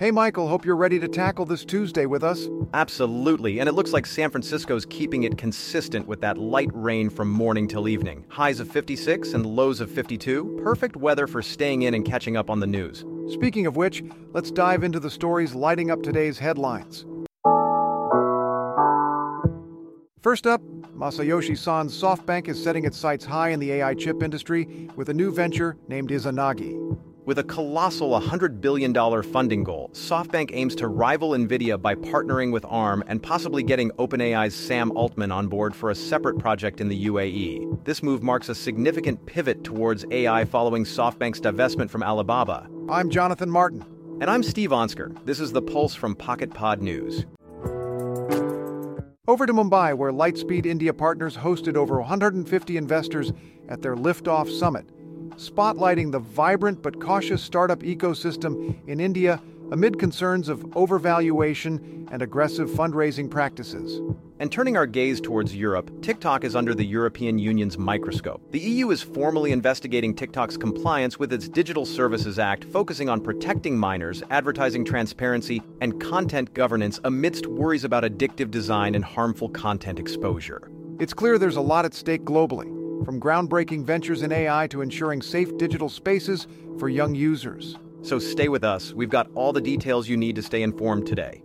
Hey, Michael, hope you're ready to tackle this Tuesday with us. Absolutely, and it looks like San Francisco's keeping it consistent with that light rain from morning till evening. Highs of 56 and lows of 52. Perfect weather for staying in and catching up on the news. Speaking of which, let's dive into the stories lighting up today's headlines. First up, Masayoshi Son's SoftBank is setting its sights high in the AI chip industry with a new venture named Izanagi. With a colossal $100 billion funding goal, SoftBank aims to rival NVIDIA by partnering with ARM and possibly getting OpenAI's Sam Altman on board for a separate project in the UAE. This move marks a significant pivot towards AI following SoftBank's divestment from Alibaba. I'm Jonathan Martin. And I'm Steve Onsker. This is the Pulse from Pocket Pod News. Over to Mumbai, where Lightspeed India Partners hosted over 150 investors at their Liftoff Summit spotlighting the vibrant but cautious startup ecosystem in India amid concerns of overvaluation and aggressive fundraising practices. And turning our gaze towards Europe, TikTok is under the European Union's microscope. The EU is formally investigating TikTok's compliance with its Digital Services Act, focusing on protecting minors, advertising transparency, and content governance amidst worries about addictive design and harmful content exposure. It's clear there's a lot at stake globally from groundbreaking ventures in AI to ensuring safe digital spaces for young users. So stay with us. We've got all the details you need to stay informed today.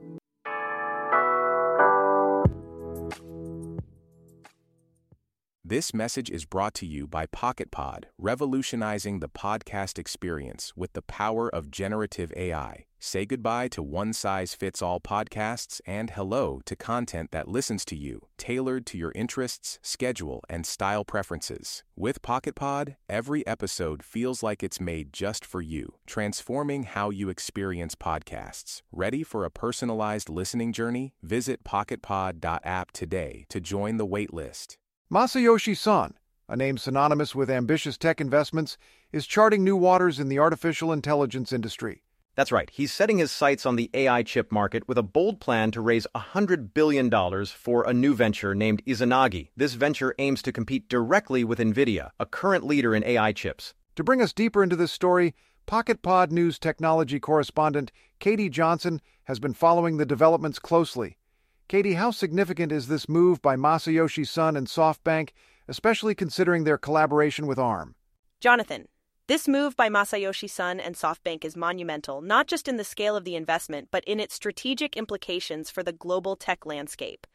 This message is brought to you by PocketPod, revolutionizing the podcast experience with the power of generative AI. Say goodbye to one size fits all podcasts and hello to content that listens to you, tailored to your interests, schedule, and style preferences. With PocketPod, every episode feels like it's made just for you, transforming how you experience podcasts. Ready for a personalized listening journey? Visit pocketpod.app today to join the waitlist. Masayoshi Son, a name synonymous with ambitious tech investments, is charting new waters in the artificial intelligence industry. That's right. He's setting his sights on the AI chip market with a bold plan to raise $100 billion for a new venture named Izanagi. This venture aims to compete directly with NVIDIA, a current leader in AI chips. To bring us deeper into this story, Pocket Pod News technology correspondent Katie Johnson has been following the developments closely. Katie, how significant is this move by Masayoshi Son and SoftBank, especially considering their collaboration with ARM? Jonathan, this move by Masayoshi Son and SoftBank is monumental, not just in the scale of the investment, but in its strategic implications for the global tech landscape.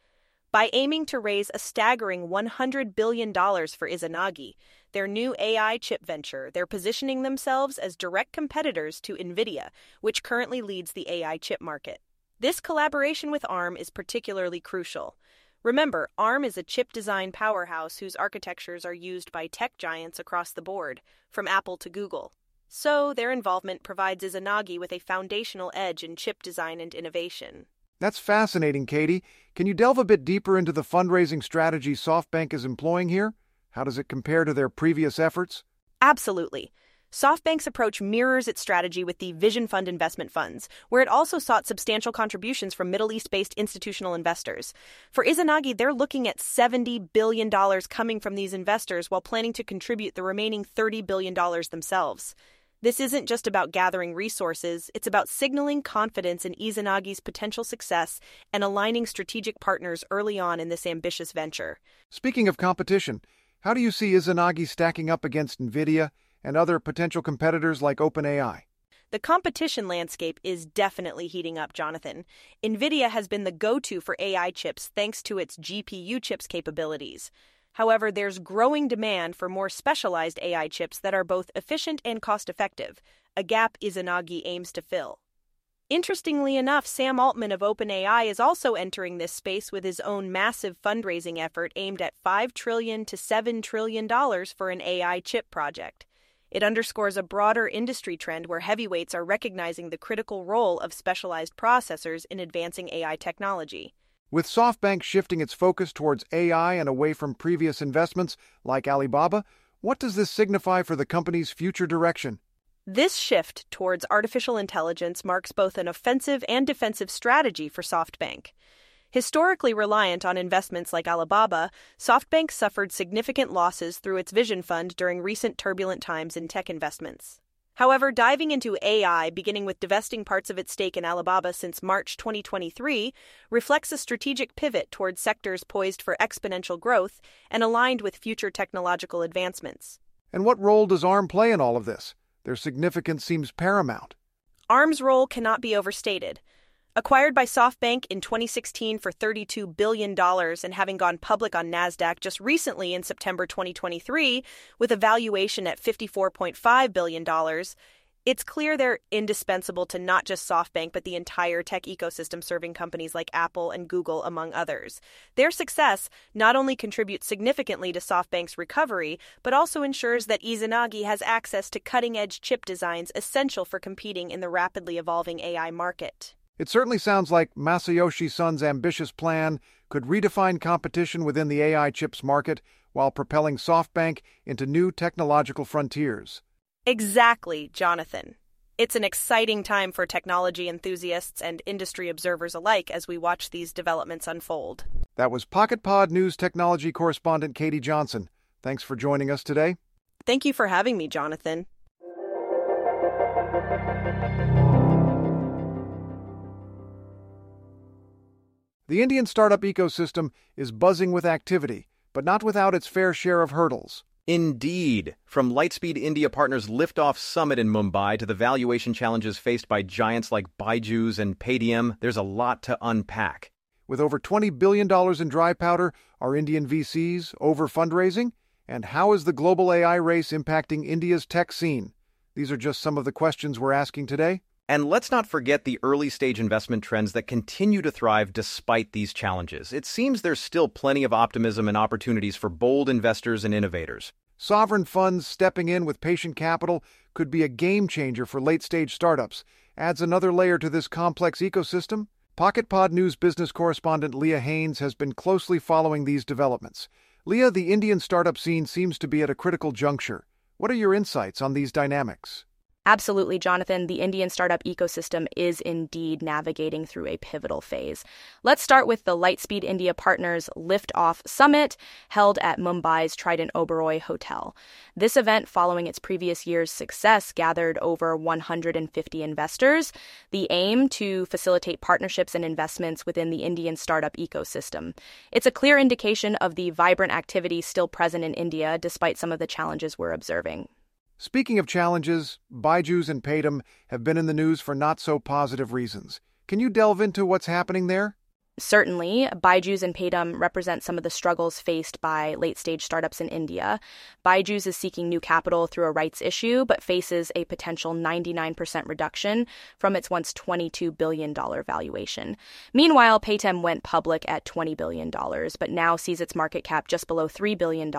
By aiming to raise a staggering $100 billion for Izanagi, their new AI chip venture, they're positioning themselves as direct competitors to NVIDIA, which currently leads the AI chip market. This collaboration with ARM is particularly crucial. Remember, ARM is a chip design powerhouse whose architectures are used by tech giants across the board, from Apple to Google. So, their involvement provides Izanagi with a foundational edge in chip design and innovation. That's fascinating, Katie. Can you delve a bit deeper into the fundraising strategy SoftBank is employing here? How does it compare to their previous efforts? Absolutely. SoftBank's approach mirrors its strategy with the Vision Fund investment funds, where it also sought substantial contributions from Middle East based institutional investors. For Izanagi, they're looking at $70 billion coming from these investors while planning to contribute the remaining $30 billion themselves. This isn't just about gathering resources, it's about signaling confidence in Izanagi's potential success and aligning strategic partners early on in this ambitious venture. Speaking of competition, how do you see Izanagi stacking up against NVIDIA and other potential competitors like OpenAI? The competition landscape is definitely heating up, Jonathan. NVIDIA has been the go to for AI chips thanks to its GPU chips capabilities. However, there's growing demand for more specialized AI chips that are both efficient and cost effective, a gap Izanagi aims to fill. Interestingly enough, Sam Altman of OpenAI is also entering this space with his own massive fundraising effort aimed at 5 trillion to $7 trillion for an AI chip project. It underscores a broader industry trend where heavyweights are recognizing the critical role of specialized processors in advancing AI technology. With SoftBank shifting its focus towards AI and away from previous investments like Alibaba, what does this signify for the company's future direction? This shift towards artificial intelligence marks both an offensive and defensive strategy for SoftBank. Historically reliant on investments like Alibaba, SoftBank suffered significant losses through its Vision Fund during recent turbulent times in tech investments. However, diving into AI, beginning with divesting parts of its stake in Alibaba since March 2023, reflects a strategic pivot towards sectors poised for exponential growth and aligned with future technological advancements. And what role does ARM play in all of this? Their significance seems paramount. ARM's role cannot be overstated. Acquired by SoftBank in 2016 for $32 billion and having gone public on NASDAQ just recently in September 2023 with a valuation at $54.5 billion, it's clear they're indispensable to not just SoftBank, but the entire tech ecosystem serving companies like Apple and Google, among others. Their success not only contributes significantly to SoftBank's recovery, but also ensures that Izanagi has access to cutting edge chip designs essential for competing in the rapidly evolving AI market. It certainly sounds like Masayoshi Son's ambitious plan could redefine competition within the AI chips market while propelling SoftBank into new technological frontiers. Exactly, Jonathan. It's an exciting time for technology enthusiasts and industry observers alike as we watch these developments unfold. That was Pocket Pod News technology correspondent Katie Johnson. Thanks for joining us today. Thank you for having me, Jonathan. The Indian startup ecosystem is buzzing with activity, but not without its fair share of hurdles. Indeed. From Lightspeed India Partners Liftoff Summit in Mumbai to the valuation challenges faced by giants like Byju's and Paytm, there's a lot to unpack. With over $20 billion in dry powder, are Indian VCs over fundraising? And how is the global AI race impacting India's tech scene? These are just some of the questions we're asking today. And let's not forget the early stage investment trends that continue to thrive despite these challenges. It seems there's still plenty of optimism and opportunities for bold investors and innovators. Sovereign funds stepping in with patient capital could be a game changer for late stage startups. Adds another layer to this complex ecosystem. Pocket Pod News business correspondent Leah Haynes has been closely following these developments. Leah, the Indian startup scene seems to be at a critical juncture. What are your insights on these dynamics? Absolutely, Jonathan. The Indian startup ecosystem is indeed navigating through a pivotal phase. Let's start with the Lightspeed India Partners Liftoff Summit held at Mumbai's Trident Oberoi Hotel. This event, following its previous year's success, gathered over 150 investors. The aim to facilitate partnerships and investments within the Indian startup ecosystem. It's a clear indication of the vibrant activity still present in India despite some of the challenges we're observing. Speaking of challenges, Byju's and Paytm have been in the news for not so positive reasons. Can you delve into what's happening there? Certainly, Byju's and Paytm represent some of the struggles faced by late stage startups in India. Byju's is seeking new capital through a rights issue, but faces a potential 99% reduction from its once $22 billion valuation. Meanwhile, Paytm went public at $20 billion, but now sees its market cap just below $3 billion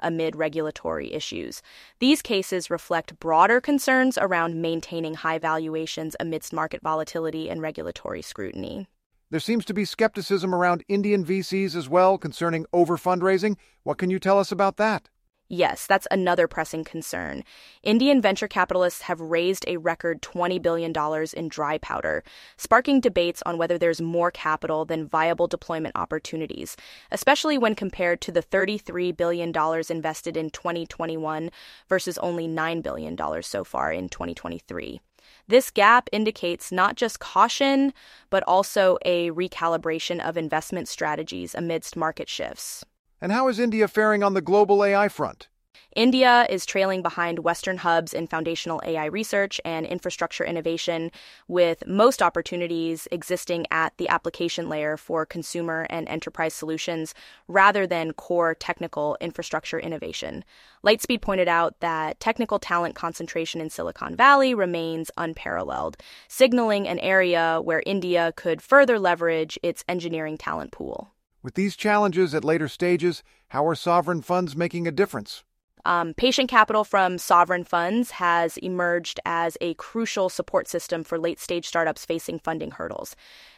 amid regulatory issues. These cases reflect broader concerns around maintaining high valuations amidst market volatility and regulatory scrutiny. There seems to be skepticism around Indian VCs as well concerning over fundraising. What can you tell us about that? Yes, that's another pressing concern. Indian venture capitalists have raised a record $20 billion in dry powder, sparking debates on whether there's more capital than viable deployment opportunities, especially when compared to the $33 billion invested in 2021 versus only $9 billion so far in 2023. This gap indicates not just caution, but also a recalibration of investment strategies amidst market shifts. And how is India faring on the global AI front? India is trailing behind Western hubs in foundational AI research and infrastructure innovation, with most opportunities existing at the application layer for consumer and enterprise solutions rather than core technical infrastructure innovation. Lightspeed pointed out that technical talent concentration in Silicon Valley remains unparalleled, signaling an area where India could further leverage its engineering talent pool. With these challenges at later stages, how are sovereign funds making a difference? Um, patient capital from sovereign funds has emerged as a crucial support system for late stage startups facing funding hurdles.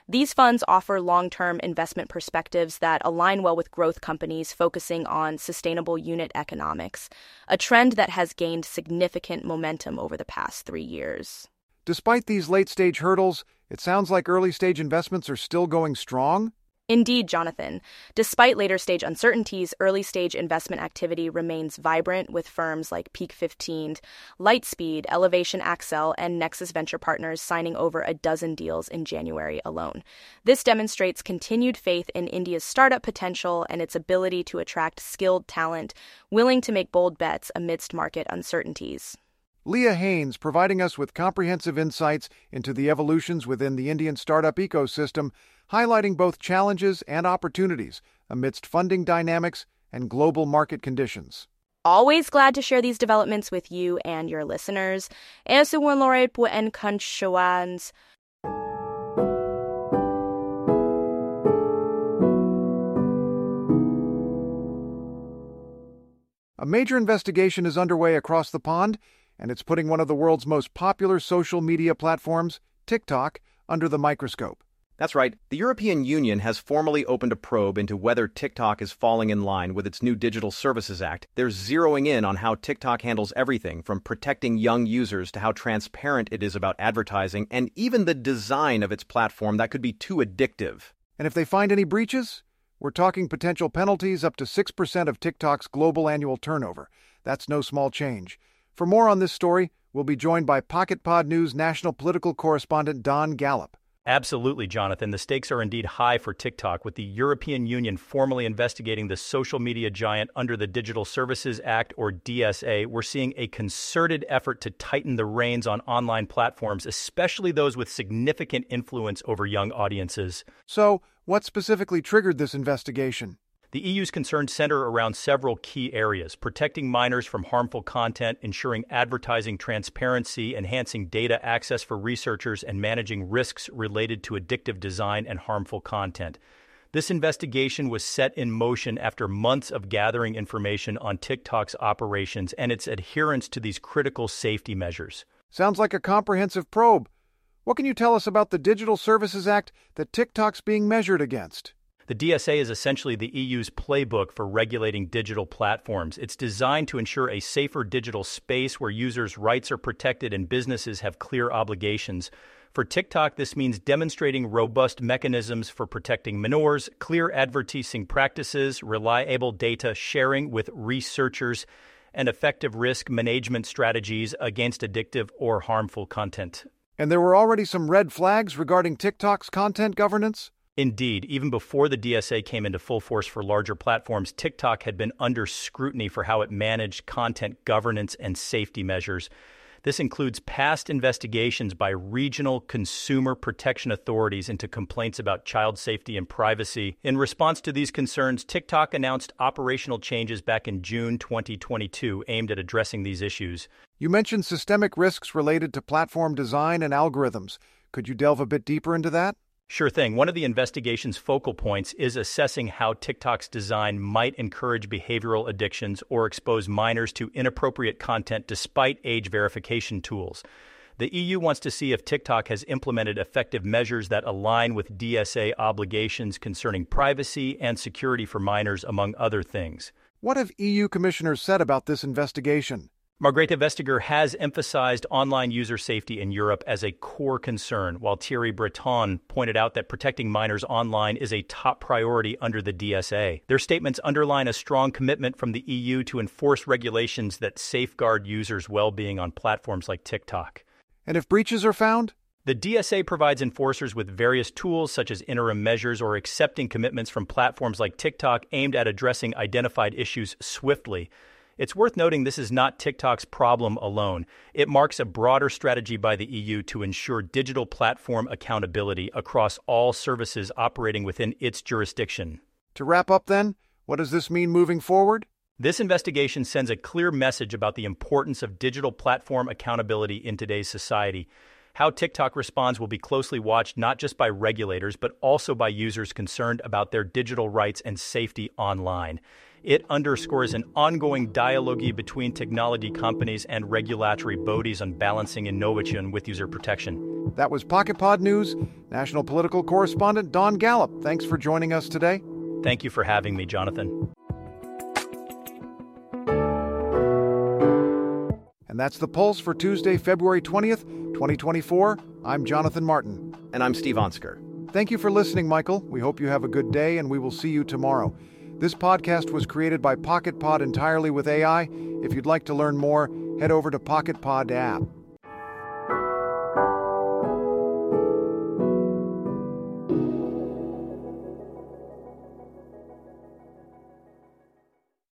These funds offer long term investment perspectives that align well with growth companies focusing on sustainable unit economics, a trend that has gained significant momentum over the past three years. Despite these late stage hurdles, it sounds like early stage investments are still going strong. Indeed, Jonathan. Despite later stage uncertainties, early stage investment activity remains vibrant with firms like Peak 15, Lightspeed, Elevation Accel, and Nexus Venture Partners signing over a dozen deals in January alone. This demonstrates continued faith in India's startup potential and its ability to attract skilled talent willing to make bold bets amidst market uncertainties. Leah Haynes providing us with comprehensive insights into the evolutions within the Indian startup ecosystem highlighting both challenges and opportunities amidst funding dynamics and global market conditions. Always glad to share these developments with you and your listeners. A major investigation is underway across the pond, and it's putting one of the world's most popular social media platforms, TikTok, under the microscope. That's right. The European Union has formally opened a probe into whether TikTok is falling in line with its new Digital Services Act. They're zeroing in on how TikTok handles everything from protecting young users to how transparent it is about advertising and even the design of its platform that could be too addictive. And if they find any breaches, we're talking potential penalties up to 6% of TikTok's global annual turnover. That's no small change. For more on this story, we'll be joined by Pocket Pod News national political correspondent Don Gallup. Absolutely, Jonathan. The stakes are indeed high for TikTok, with the European Union formally investigating the social media giant under the Digital Services Act, or DSA. We're seeing a concerted effort to tighten the reins on online platforms, especially those with significant influence over young audiences. So, what specifically triggered this investigation? The EU's concerns center around several key areas protecting minors from harmful content, ensuring advertising transparency, enhancing data access for researchers, and managing risks related to addictive design and harmful content. This investigation was set in motion after months of gathering information on TikTok's operations and its adherence to these critical safety measures. Sounds like a comprehensive probe. What can you tell us about the Digital Services Act that TikTok's being measured against? The DSA is essentially the EU's playbook for regulating digital platforms. It's designed to ensure a safer digital space where users' rights are protected and businesses have clear obligations. For TikTok, this means demonstrating robust mechanisms for protecting minors, clear advertising practices, reliable data sharing with researchers, and effective risk management strategies against addictive or harmful content. And there were already some red flags regarding TikTok's content governance? Indeed, even before the DSA came into full force for larger platforms, TikTok had been under scrutiny for how it managed content governance and safety measures. This includes past investigations by regional consumer protection authorities into complaints about child safety and privacy. In response to these concerns, TikTok announced operational changes back in June 2022 aimed at addressing these issues. You mentioned systemic risks related to platform design and algorithms. Could you delve a bit deeper into that? Sure thing. One of the investigation's focal points is assessing how TikTok's design might encourage behavioral addictions or expose minors to inappropriate content despite age verification tools. The EU wants to see if TikTok has implemented effective measures that align with DSA obligations concerning privacy and security for minors, among other things. What have EU commissioners said about this investigation? Margrethe Vestager has emphasized online user safety in Europe as a core concern, while Thierry Breton pointed out that protecting minors online is a top priority under the DSA. Their statements underline a strong commitment from the EU to enforce regulations that safeguard users' well being on platforms like TikTok. And if breaches are found? The DSA provides enforcers with various tools such as interim measures or accepting commitments from platforms like TikTok aimed at addressing identified issues swiftly. It's worth noting this is not TikTok's problem alone. It marks a broader strategy by the EU to ensure digital platform accountability across all services operating within its jurisdiction. To wrap up, then, what does this mean moving forward? This investigation sends a clear message about the importance of digital platform accountability in today's society. How TikTok responds will be closely watched not just by regulators, but also by users concerned about their digital rights and safety online. It underscores an ongoing dialogue between technology companies and regulatory bodies on balancing innovation with user protection. That was Pocket Pod News, national political correspondent Don Gallup. Thanks for joining us today. Thank you for having me, Jonathan. And that's the Pulse for Tuesday, February 20th, 2024. I'm Jonathan Martin. And I'm Steve Onsker. Thank you for listening, Michael. We hope you have a good day, and we will see you tomorrow. This podcast was created by PocketPod entirely with AI. If you'd like to learn more, head over to PocketPod app.